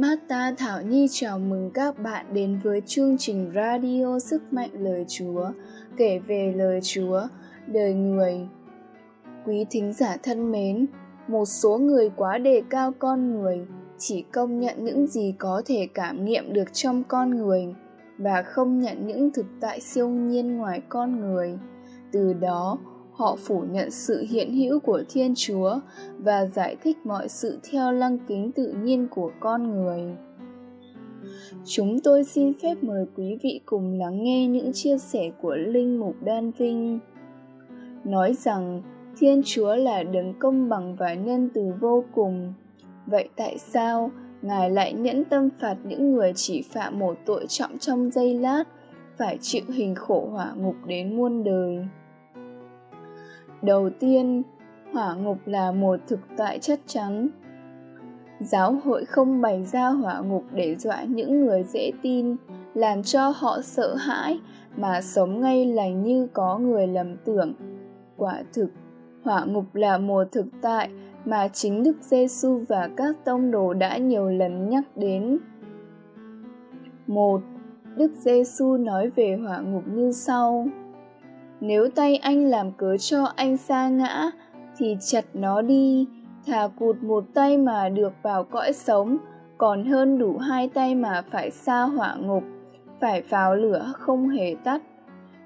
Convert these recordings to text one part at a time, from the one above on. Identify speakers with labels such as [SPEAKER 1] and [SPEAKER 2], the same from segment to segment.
[SPEAKER 1] Marta Thảo Nhi chào mừng các bạn đến với chương trình radio Sức mạnh lời Chúa, kể về lời Chúa, đời người. Quý thính giả thân mến, một số người quá đề cao con người, chỉ công nhận những gì có thể cảm nghiệm được trong con người và không nhận những thực tại siêu nhiên ngoài con người. Từ đó, họ phủ nhận sự hiện hữu của thiên chúa và giải thích mọi sự theo lăng kính tự nhiên của con người. Chúng tôi xin phép mời quý vị cùng lắng nghe những chia sẻ của linh mục đan vinh. Nói rằng, thiên chúa là đấng công bằng và nhân từ vô cùng. Vậy tại sao ngài lại nhẫn tâm phạt những người chỉ phạm một tội trọng trong giây lát, phải chịu hình khổ hỏa ngục đến muôn đời? Đầu tiên, hỏa ngục là một thực tại chắc chắn. Giáo hội không bày ra hỏa ngục để dọa những người dễ tin, làm cho họ sợ hãi, mà sống ngay lành như có người lầm tưởng. Quả thực, hỏa ngục là một thực tại mà chính đức giêsu và các tông đồ đã nhiều lần nhắc đến. Một, đức giêsu nói về hỏa ngục như sau nếu tay anh làm cớ cho anh xa ngã, thì chặt nó đi. Thà cụt một tay mà được vào cõi sống, còn hơn đủ hai tay mà phải xa hỏa ngục, phải vào lửa không hề tắt.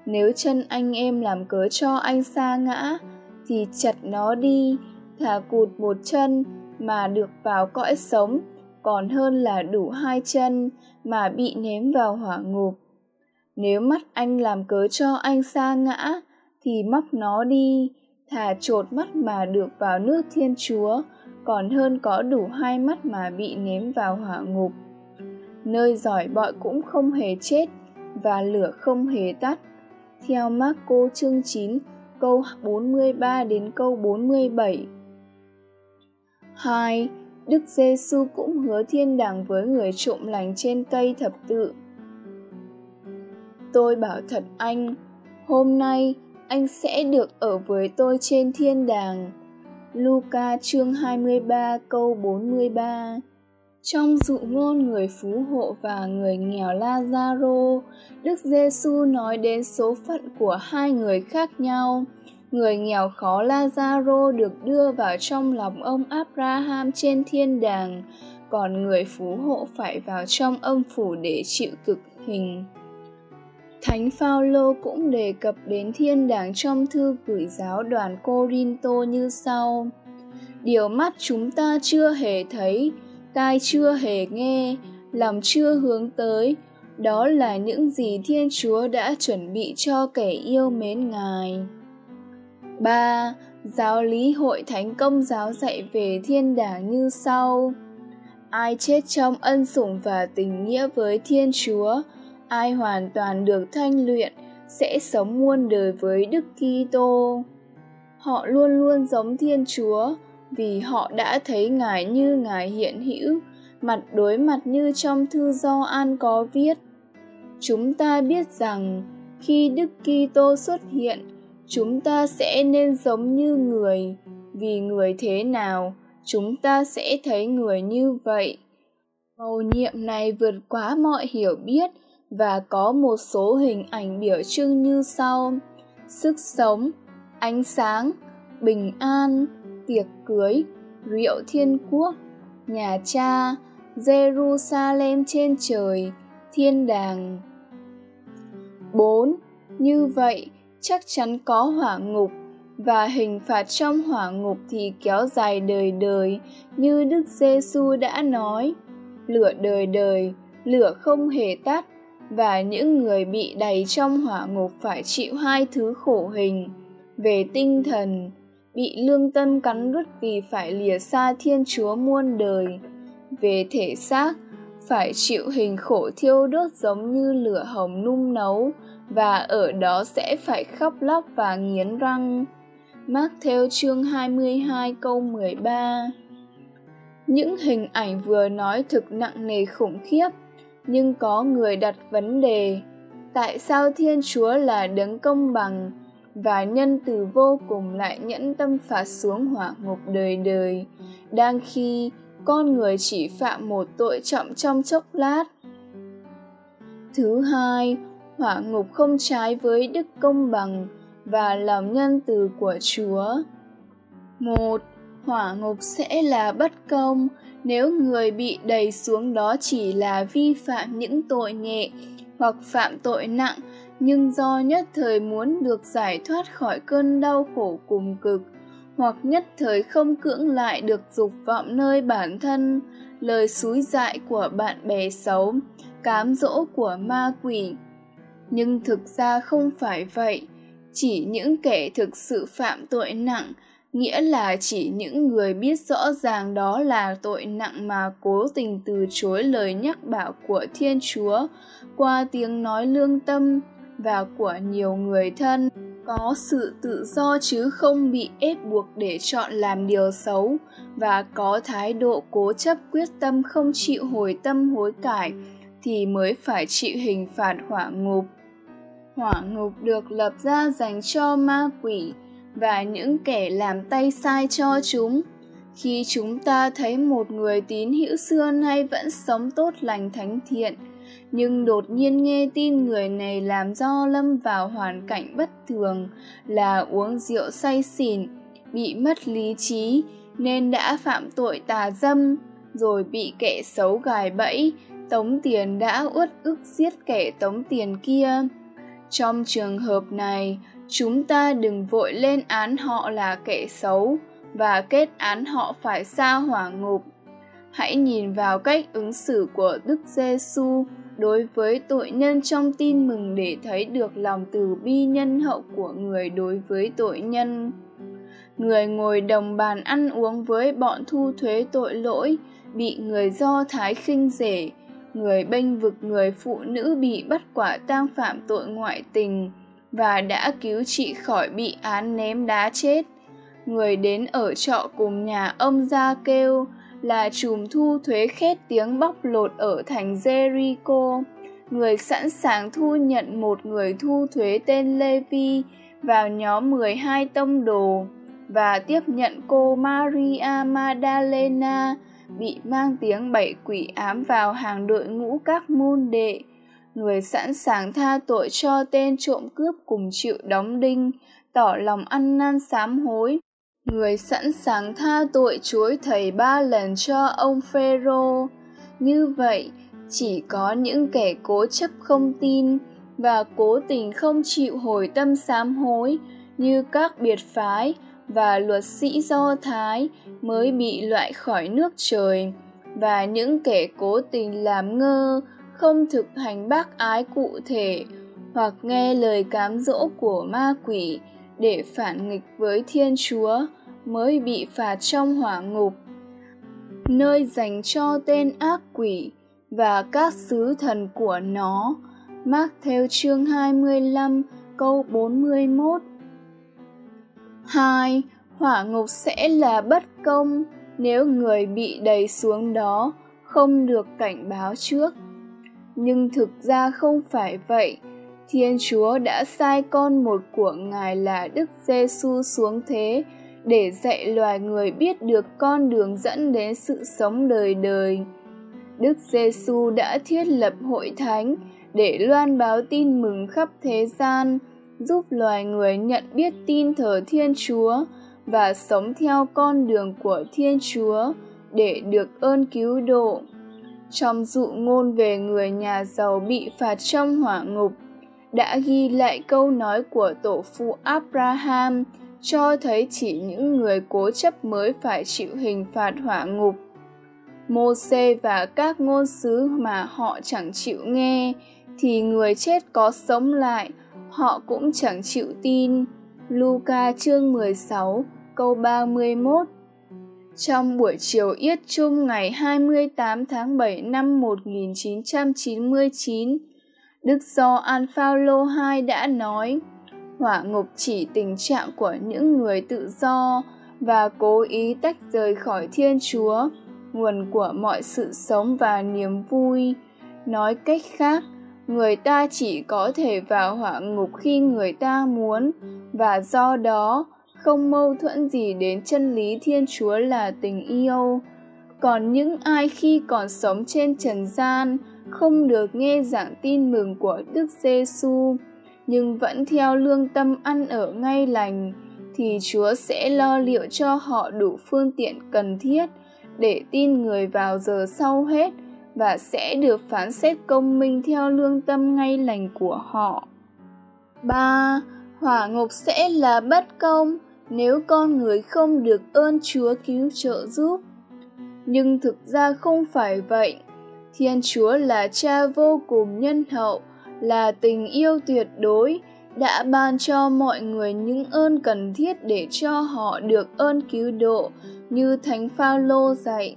[SPEAKER 1] Nếu chân anh em làm cớ cho anh xa ngã, thì chặt nó đi. Thà cụt một chân mà được vào cõi sống, còn hơn là đủ hai chân mà bị ném vào hỏa ngục nếu mắt anh làm cớ cho anh sa ngã, thì móc nó đi thà trột mắt mà được vào nước thiên chúa, còn hơn có đủ hai mắt mà bị ném vào hỏa ngục nơi giỏi bọi cũng không hề chết và lửa không hề tắt theo Marco chương 9 câu 43 đến câu 47. 2. Đức Giêsu cũng hứa thiên đàng với người trộm lành trên cây thập tự Tôi bảo thật anh, hôm nay anh sẽ được ở với tôi trên thiên đàng. Luca chương 23 câu 43 Trong dụ ngôn người phú hộ và người nghèo Lazaro, Đức Giêsu nói đến số phận của hai người khác nhau. Người nghèo khó Lazaro được đưa vào trong lòng ông Abraham trên thiên đàng, còn người phú hộ phải vào trong âm phủ để chịu cực hình. Thánh Phaolô cũng đề cập đến thiên đàng trong thư gửi giáo đoàn Corinto như sau: Điều mắt chúng ta chưa hề thấy, tai chưa hề nghe, lòng chưa hướng tới, đó là những gì Thiên Chúa đã chuẩn bị cho kẻ yêu mến Ngài. 3. Giáo lý hội thánh công giáo dạy về thiên đàng như sau: Ai chết trong ân sủng và tình nghĩa với Thiên Chúa, ai hoàn toàn được thanh luyện sẽ sống muôn đời với Đức Kitô. Họ luôn luôn giống Thiên Chúa vì họ đã thấy Ngài như Ngài hiện hữu, mặt đối mặt như trong thư do An có viết. Chúng ta biết rằng khi Đức Kitô xuất hiện, chúng ta sẽ nên giống như người, vì người thế nào, chúng ta sẽ thấy người như vậy. Mầu nhiệm này vượt quá mọi hiểu biết và có một số hình ảnh biểu trưng như sau sức sống ánh sáng bình an tiệc cưới rượu thiên quốc nhà cha jerusalem trên trời thiên đàng 4. Như vậy, chắc chắn có hỏa ngục, và hình phạt trong hỏa ngục thì kéo dài đời đời, như Đức Giêsu đã nói. Lửa đời đời, lửa không hề tắt, và những người bị đầy trong hỏa ngục phải chịu hai thứ khổ hình. Về tinh thần, bị lương tâm cắn rứt vì phải lìa xa thiên chúa muôn đời. Về thể xác, phải chịu hình khổ thiêu đốt giống như lửa hồng nung nấu và ở đó sẽ phải khóc lóc và nghiến răng. Mark theo chương 22 câu 13 Những hình ảnh vừa nói thực nặng nề khủng khiếp nhưng có người đặt vấn đề tại sao thiên chúa là đấng công bằng và nhân từ vô cùng lại nhẫn tâm phạt xuống hỏa ngục đời đời đang khi con người chỉ phạm một tội trọng trong chốc lát. Thứ hai, hỏa ngục không trái với đức công bằng và lòng nhân từ của Chúa. Một, hỏa ngục sẽ là bất công. Nếu người bị đẩy xuống đó chỉ là vi phạm những tội nhẹ hoặc phạm tội nặng, nhưng do nhất thời muốn được giải thoát khỏi cơn đau khổ cùng cực, hoặc nhất thời không cưỡng lại được dục vọng nơi bản thân, lời xúi dại của bạn bè xấu, cám dỗ của ma quỷ. Nhưng thực ra không phải vậy. Chỉ những kẻ thực sự phạm tội nặng nghĩa là chỉ những người biết rõ ràng đó là tội nặng mà cố tình từ chối lời nhắc bảo của thiên chúa, qua tiếng nói lương tâm và của nhiều người thân. Có sự tự do chứ không bị ép buộc để chọn làm điều xấu, và có thái độ cố chấp quyết tâm không chịu hồi tâm hối cải thì mới phải chịu hình phạt hỏa ngục. Hỏa ngục được lập ra dành cho ma quỷ và những kẻ làm tay sai cho chúng. Khi chúng ta thấy một người tín hữu xưa nay vẫn sống tốt lành thánh thiện, nhưng đột nhiên nghe tin người này làm do lâm vào hoàn cảnh bất thường, là uống rượu say xỉn, bị mất lý trí, nên đã phạm tội tà dâm, rồi bị kẻ xấu gài bẫy, tống tiền đã uất ức giết kẻ tống tiền kia. Trong trường hợp này chúng ta đừng vội lên án họ là kẻ xấu và kết án họ phải xa hỏa ngục. Hãy nhìn vào cách ứng xử của đức giêsu đối với tội nhân trong tin mừng để thấy được lòng từ bi nhân hậu của người đối với tội nhân. Người ngồi đồng bàn ăn uống với bọn thu thuế tội lỗi, bị người do thái khinh rể, người bênh vực người phụ nữ bị bắt quả tang phạm tội ngoại tình và đã cứu chị khỏi bị án ném đá chết người đến ở trọ cùng nhà ông ra kêu là chùm thu thuế khét tiếng bóc lột ở thành Jericho. Người sẵn sàng thu nhận một người thu thuế tên Levi vào nhóm 12 tông đồ và tiếp nhận cô Maria Magdalena bị mang tiếng bảy quỷ ám vào hàng đội ngũ các môn đệ. Người sẵn sàng tha tội cho tên trộm cướp cùng chịu đóng đinh, tỏ lòng ăn năn sám hối. Người sẵn sàng tha tội chuối thầy ba lần cho ông phêrô. Như vậy chỉ có những kẻ cố chấp không tin và cố tình không chịu hồi tâm sám hối như các biệt phái và luật sĩ do thái mới bị loại khỏi nước trời. Và những kẻ cố tình làm ngơ không thực hành bác ái cụ thể hoặc nghe lời cám dỗ của ma quỷ để phản nghịch với thiên chúa mới bị phạt trong hỏa ngục, nơi dành cho tên ác quỷ và các sứ thần của nó Mác theo chương 25 câu 41 2. Hỏa ngục sẽ là bất công nếu người bị đẩy xuống đó không được cảnh báo trước. Nhưng thực ra không phải vậy, Thiên Chúa đã sai con một của Ngài là Đức Giêsu xuống thế để dạy loài người biết được con đường dẫn đến sự sống đời đời. Đức Giêsu đã thiết lập hội thánh để loan báo tin mừng khắp thế gian, giúp loài người nhận biết tin thờ Thiên Chúa và sống theo con đường của Thiên Chúa để được ơn cứu độ. Trong dụ ngôn về người nhà giàu bị phạt trong hỏa ngục, đã ghi lại câu nói của tổ phụ Abraham cho thấy chỉ những người cố chấp mới phải chịu hình phạt hỏa ngục. Mô-xê và các ngôn sứ mà họ chẳng chịu nghe thì người chết có sống lại, họ cũng chẳng chịu tin. Luca chương 16 câu 31 trong buổi chiều yết chung ngày 28 tháng 7 năm 1999, Đức Gioan Phaolô II đã nói: hỏa ngục chỉ tình trạng của những người tự do và cố ý tách rời khỏi thiên chúa nguồn của mọi sự sống và niềm vui. Nói cách khác người ta chỉ có thể vào hỏa ngục khi người ta muốn và do đó không mâu thuẫn gì đến chân lý thiên chúa là tình yêu còn những ai khi còn sống trên trần gian không được nghe giảng tin mừng của Đức Giêsu nhưng vẫn theo lương tâm ăn ở ngay lành, thì Chúa sẽ lo liệu cho họ đủ phương tiện cần thiết để tin người vào giờ sau hết và sẽ được phán xét công minh theo lương tâm ngay lành của họ. 3. Hỏa ngục sẽ là bất công nếu con người không được ơn Chúa cứu trợ giúp. Nhưng thực ra không phải vậy. Thiên Chúa là cha vô cùng nhân hậu, là tình yêu tuyệt đối, đã ban cho mọi người những ơn cần thiết để cho họ được ơn cứu độ như Thánh Phaolô dạy.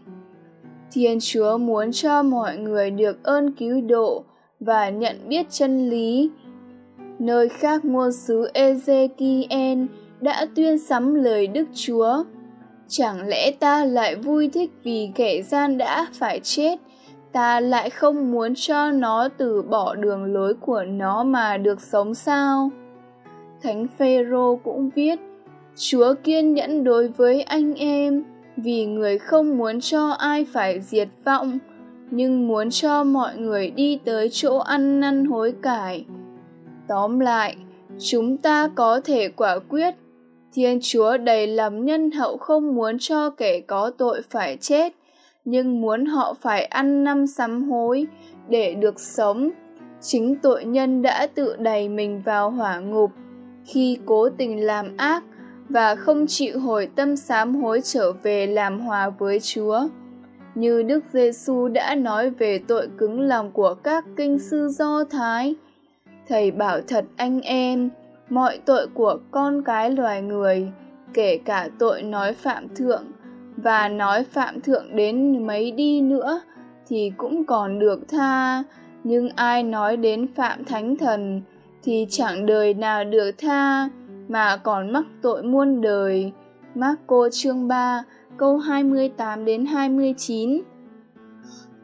[SPEAKER 1] Thiên Chúa muốn cho mọi người được ơn cứu độ và nhận biết chân lý. Nơi khác ngôn sứ Ezekiel đã tuyên sắm lời Đức Chúa. Chẳng lẽ ta lại vui thích vì kẻ gian đã phải chết, ta lại không muốn cho nó từ bỏ đường lối của nó mà được sống sao? Thánh Phêrô cũng viết: Chúa kiên nhẫn đối với anh em vì người không muốn cho ai phải diệt vọng, nhưng muốn cho mọi người đi tới chỗ ăn năn hối cải. Tóm lại, chúng ta có thể quả quyết Thiên Chúa đầy lòng nhân hậu không muốn cho kẻ có tội phải chết, nhưng muốn họ phải ăn năm sám hối để được sống. Chính tội nhân đã tự đẩy mình vào hỏa ngục khi cố tình làm ác và không chịu hồi tâm sám hối trở về làm hòa với Chúa. Như Đức Giêsu đã nói về tội cứng lòng của các kinh sư Do Thái. Thầy bảo thật anh em, mọi tội của con cái loài người, kể cả tội nói phạm thượng và nói phạm thượng đến mấy đi nữa thì cũng còn được tha, nhưng ai nói đến phạm thánh thần thì chẳng đời nào được tha mà còn mắc tội muôn đời. Marco chương 3 câu 28 đến 29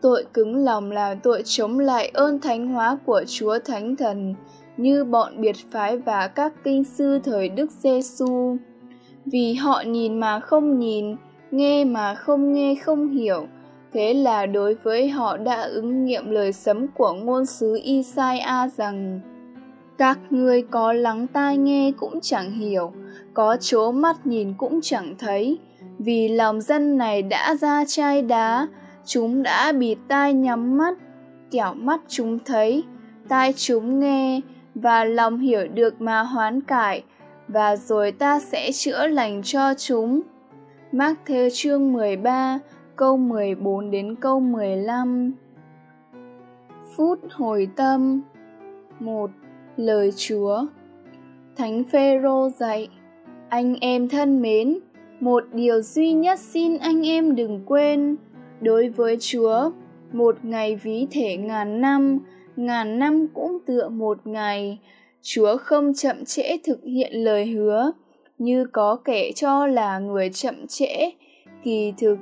[SPEAKER 1] Tội cứng lòng là tội chống lại ơn thánh hóa của Chúa Thánh Thần, như bọn biệt phái và các kinh sư thời Đức Giêsu. Vì họ nhìn mà không nhìn, nghe mà không nghe không hiểu, thế là đối với họ đã ứng nghiệm lời sấm của ngôn sứ Isaiah rằng các ngươi có lắng tai nghe cũng chẳng hiểu, có chố mắt nhìn cũng chẳng thấy, vì lòng dân này đã ra chai đá, chúng đã bịt tai nhắm mắt, kẻo mắt chúng thấy, tai chúng nghe, và lòng hiểu được mà hoán cải, và rồi ta sẽ chữa lành cho chúng. Mác theo chương 13, câu 14 đến câu 15. Phút hồi tâm 1. Lời Chúa Thánh Phêrô dạy: Anh em thân mến, một điều duy nhất xin anh em đừng quên, đối với Chúa, một ngày ví thể ngàn năm, ngàn năm cũng tựa một ngày. Chúa không chậm trễ thực hiện lời hứa, như có kẻ cho là người chậm trễ. Kỳ thực,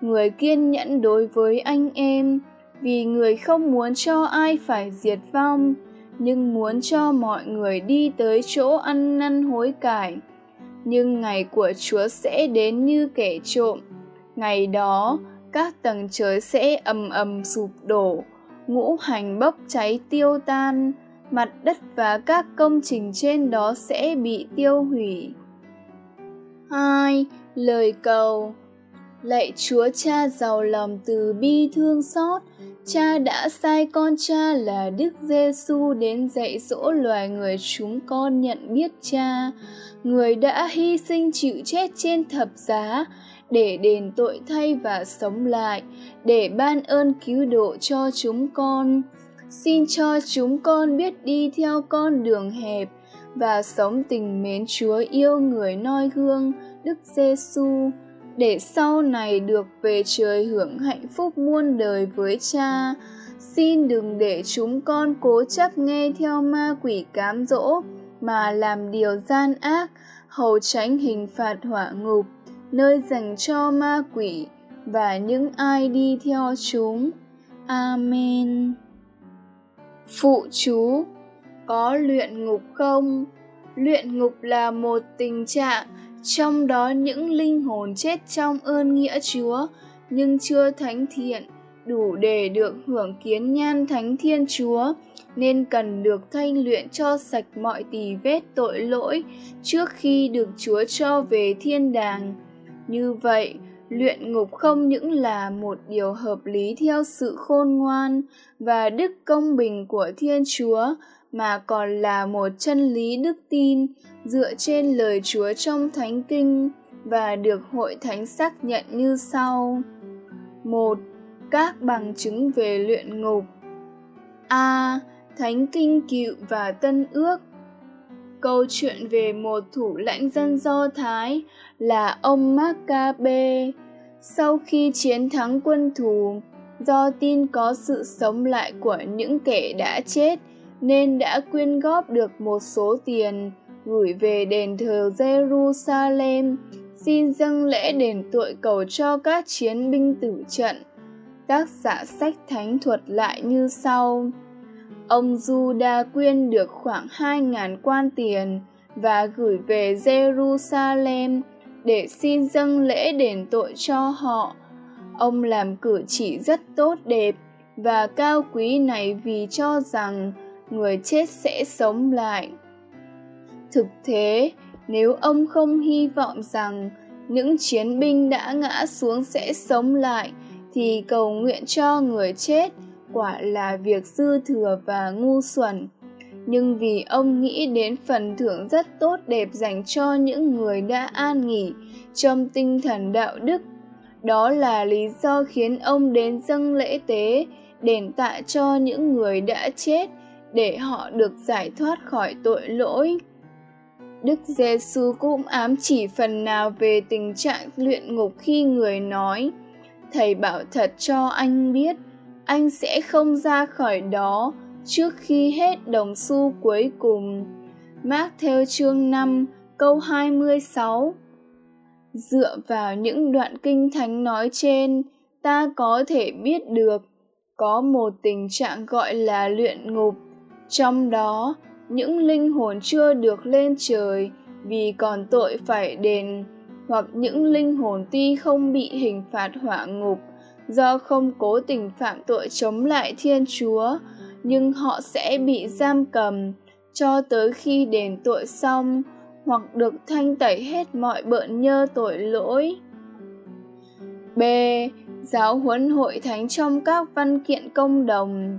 [SPEAKER 1] người kiên nhẫn đối với anh em, vì người không muốn cho ai phải diệt vong, nhưng muốn cho mọi người đi tới chỗ ăn năn hối cải. Nhưng ngày của chúa sẽ đến như kẻ trộm. Ngày đó, các tầng trời sẽ ầm ầm sụp đổ ngũ hành bốc cháy tiêu tan, mặt đất và các công trình trên đó sẽ bị tiêu hủy. 2. Lời cầu Lạy Chúa Cha giàu lòng từ bi thương xót, Cha đã sai con Cha là Đức Giêsu đến dạy dỗ loài người chúng con nhận biết Cha, người đã hy sinh chịu chết trên thập giá để đền tội thay và sống lại, để ban ơn cứu độ cho chúng con. Xin cho chúng con biết đi theo con đường hẹp và sống tình mến Chúa yêu người noi gương Đức Giêsu để sau này được về trời hưởng hạnh phúc muôn đời với Cha. Xin đừng để chúng con cố chấp nghe theo ma quỷ cám dỗ mà làm điều gian ác, hầu tránh hình phạt hỏa ngục nơi dành cho ma quỷ và những ai đi theo chúng. Amen. Phụ chú có luyện ngục không? Luyện ngục là một tình trạng trong đó những linh hồn chết trong ơn nghĩa Chúa nhưng chưa thánh thiện, đủ để được hưởng kiến nhan thánh thiên chúa, nên cần được thanh luyện cho sạch mọi tỳ vết tội lỗi trước khi được chúa cho về thiên đàng. Như vậy, luyện ngục không những là một điều hợp lý theo sự khôn ngoan và đức công bình của thiên chúa mà còn là một chân lý đức tin dựa trên lời chúa trong thánh kinh và được hội thánh xác nhận như sau. Một các bằng chứng về luyện ngục. A thánh kinh cựu và tân ước câu chuyện về một thủ lãnh dân do thái là ông maccabe sau khi chiến thắng quân thù, do tin có sự sống lại của những kẻ đã chết, nên đã quyên góp được một số tiền gửi về đền thờ Jerusalem, xin dâng lễ đền tội cầu cho các chiến binh tử trận. tác giả sách thánh thuật lại như sau. Ông Juda quyên được khoảng 2.000 quan tiền và gửi về Jerusalem để xin dâng lễ đền tội cho họ. Ông làm cử chỉ rất tốt đẹp và cao quý này vì cho rằng người chết sẽ sống lại. Thực thế, nếu ông không hy vọng rằng những chiến binh đã ngã xuống sẽ sống lại thì cầu nguyện cho người chết quả là việc dư thừa và ngu xuẩn. Nhưng vì ông nghĩ đến phần thưởng rất tốt đẹp dành cho những người đã an nghỉ trong tinh thần đạo đức đó là lý do khiến ông đến dâng lễ tế đền tạ cho những người đã chết để họ được giải thoát khỏi tội lỗi. Đức Giêsu cũng ám chỉ phần nào về tình trạng luyện ngục khi người nói: Thầy bảo thật cho anh biết, anh sẽ không ra khỏi đó trước khi hết đồng xu cuối cùng. Mark theo chương 5, câu 26. Dựa vào những đoạn kinh thánh nói trên, ta có thể biết được có một tình trạng gọi là luyện ngục. Trong đó, những linh hồn chưa được lên trời vì còn tội phải đền hoặc những linh hồn tuy không bị hình phạt hỏa ngục do không cố tình phạm tội chống lại thiên chúa, nhưng họ sẽ bị giam cầm cho tới khi đền tội xong hoặc được thanh tẩy hết mọi bợn nhơ tội lỗi. B. Giáo huấn hội thánh trong các văn kiện công đồng.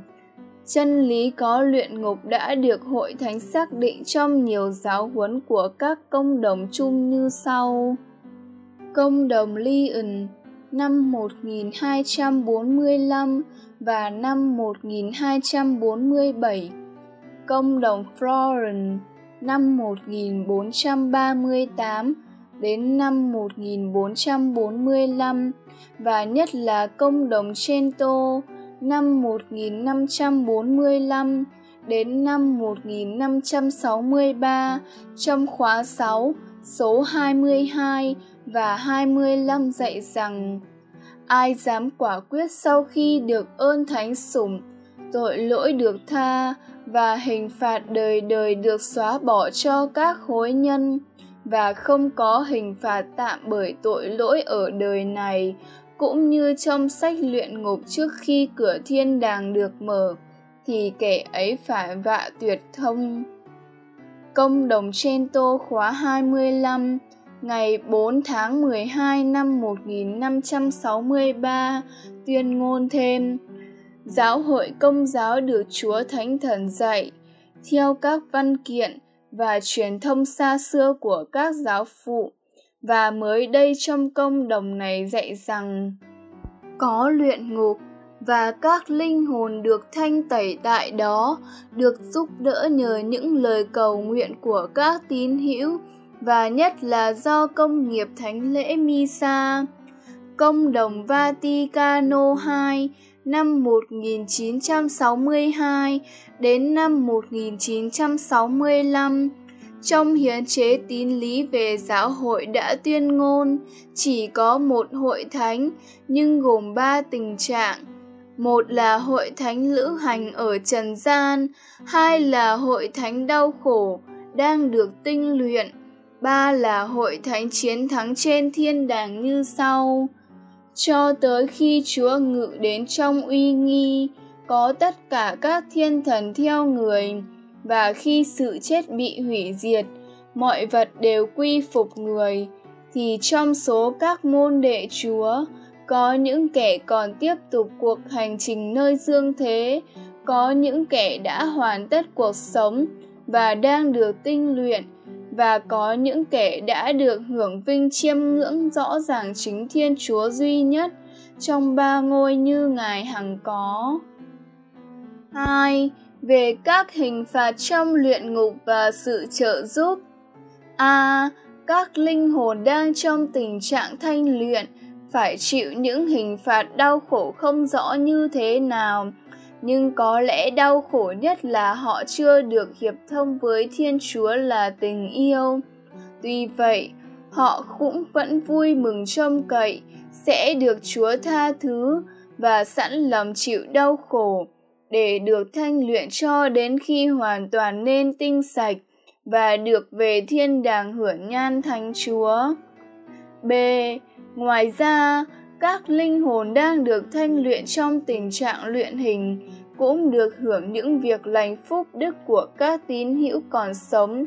[SPEAKER 1] Chân lý có luyện ngục đã được hội thánh xác định trong nhiều giáo huấn của các công đồng chung như sau. Công đồng Lyon năm 1245 và năm 1247. Công đồng Florence năm 1438 đến năm 1445 và nhất là công đồng Cento năm 1545 đến năm 1563 trong khóa 6, số 22 và 25 dạy rằng ai dám quả quyết sau khi được ơn thánh sủng, tội lỗi được tha và hình phạt đời đời được xóa bỏ cho các hối nhân và không có hình phạt tạm bởi tội lỗi ở đời này cũng như trong sách luyện ngục trước khi cửa thiên đàng được mở, thì kẻ ấy phải vạ tuyệt thông. Công đồng trên tô khóa 25, ngày 4 tháng 12 năm 1563, tuyên ngôn thêm, Giáo hội công giáo được Chúa Thánh Thần dạy, theo các văn kiện và truyền thông xa xưa của các giáo phụ, và mới đây trong công đồng này dạy rằng có luyện ngục và các linh hồn được thanh tẩy tại đó được giúp đỡ nhờ những lời cầu nguyện của các tín hữu và nhất là do công nghiệp thánh lễ Misa. Công đồng Vaticano II năm 1962 đến năm 1965 trong hiến chế tín lý về giáo hội đã tuyên ngôn chỉ có một hội thánh nhưng gồm ba tình trạng. Một là hội thánh lữ hành ở trần gian, hai là hội thánh đau khổ đang được tinh luyện, ba là hội thánh chiến thắng trên thiên đàng như sau. cho tới khi Chúa ngự đến trong uy nghi, có tất cả các thiên thần theo người, và khi sự chết bị hủy diệt, mọi vật đều quy phục người, thì trong số các môn đệ Chúa, có những kẻ còn tiếp tục cuộc hành trình nơi dương thế, có những kẻ đã hoàn tất cuộc sống và đang được tinh luyện và có những kẻ đã được hưởng vinh chiêm ngưỡng rõ ràng chính Thiên Chúa duy nhất trong ba ngôi như Ngài hằng có. 2. Về các hình phạt trong luyện ngục và sự trợ giúp A. các linh hồn đang trong tình trạng thanh luyện, phải chịu những hình phạt đau khổ không rõ như thế nào nhưng có lẽ đau khổ nhất là họ chưa được hiệp thông với thiên chúa là tình yêu. Tuy vậy, họ cũng vẫn vui mừng trông cậy, sẽ được chúa tha thứ và sẵn lòng chịu đau khổ. Để được thanh luyện cho đến khi hoàn toàn nên tinh sạch và được về thiên đàng hưởng nhan thánh chúa. B. Ngoài ra các linh hồn đang được thanh luyện trong tình trạng luyện hình, cũng được hưởng những việc lành phúc đức của các tín hữu còn sống.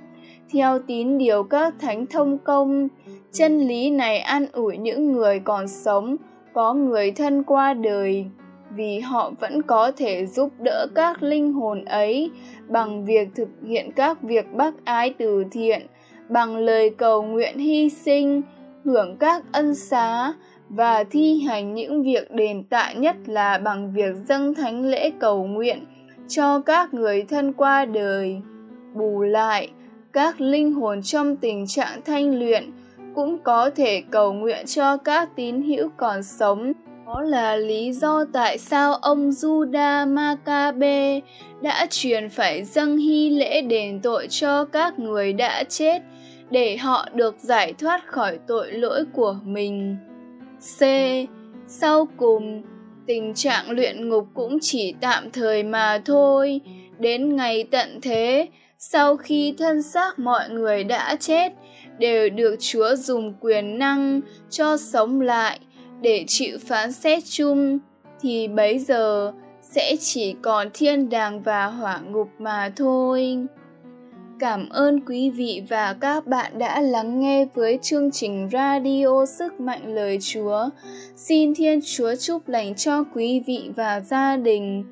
[SPEAKER 1] Theo tín điều các thánh thông công, chân lý này an ủi những người còn sống, có người thân qua đời, vì họ vẫn có thể giúp đỡ các linh hồn ấy bằng việc thực hiện các việc bác ái từ thiện, bằng lời cầu nguyện hy sinh, hưởng các ân xá và thi hành những việc đền tạ nhất là bằng việc dâng thánh lễ cầu nguyện cho các người thân qua đời, bù lại các linh hồn trong tình trạng thanh luyện, cũng có thể cầu nguyện cho các tín hữu còn sống đó là lý do tại sao ông Juda Maccabe đã truyền phải dâng hy lễ đền tội cho các người đã chết để họ được giải thoát khỏi tội lỗi của mình. C. Sau cùng, tình trạng luyện ngục cũng chỉ tạm thời mà thôi, đến ngày tận thế, sau khi thân xác mọi người đã chết, đều được Chúa dùng quyền năng cho sống lại để chịu phán xét chung, thì bấy giờ sẽ chỉ còn thiên đàng và hỏa ngục mà thôi. Cảm ơn quý vị và các bạn đã lắng nghe với chương trình Radio Sức Mạnh Lời Chúa. Xin Thiên Chúa chúc lành cho quý vị và gia đình.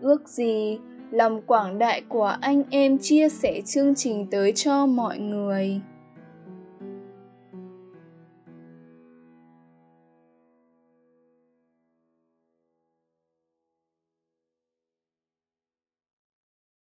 [SPEAKER 1] Ước gì lòng quảng đại của anh em chia sẻ chương trình tới cho mọi người.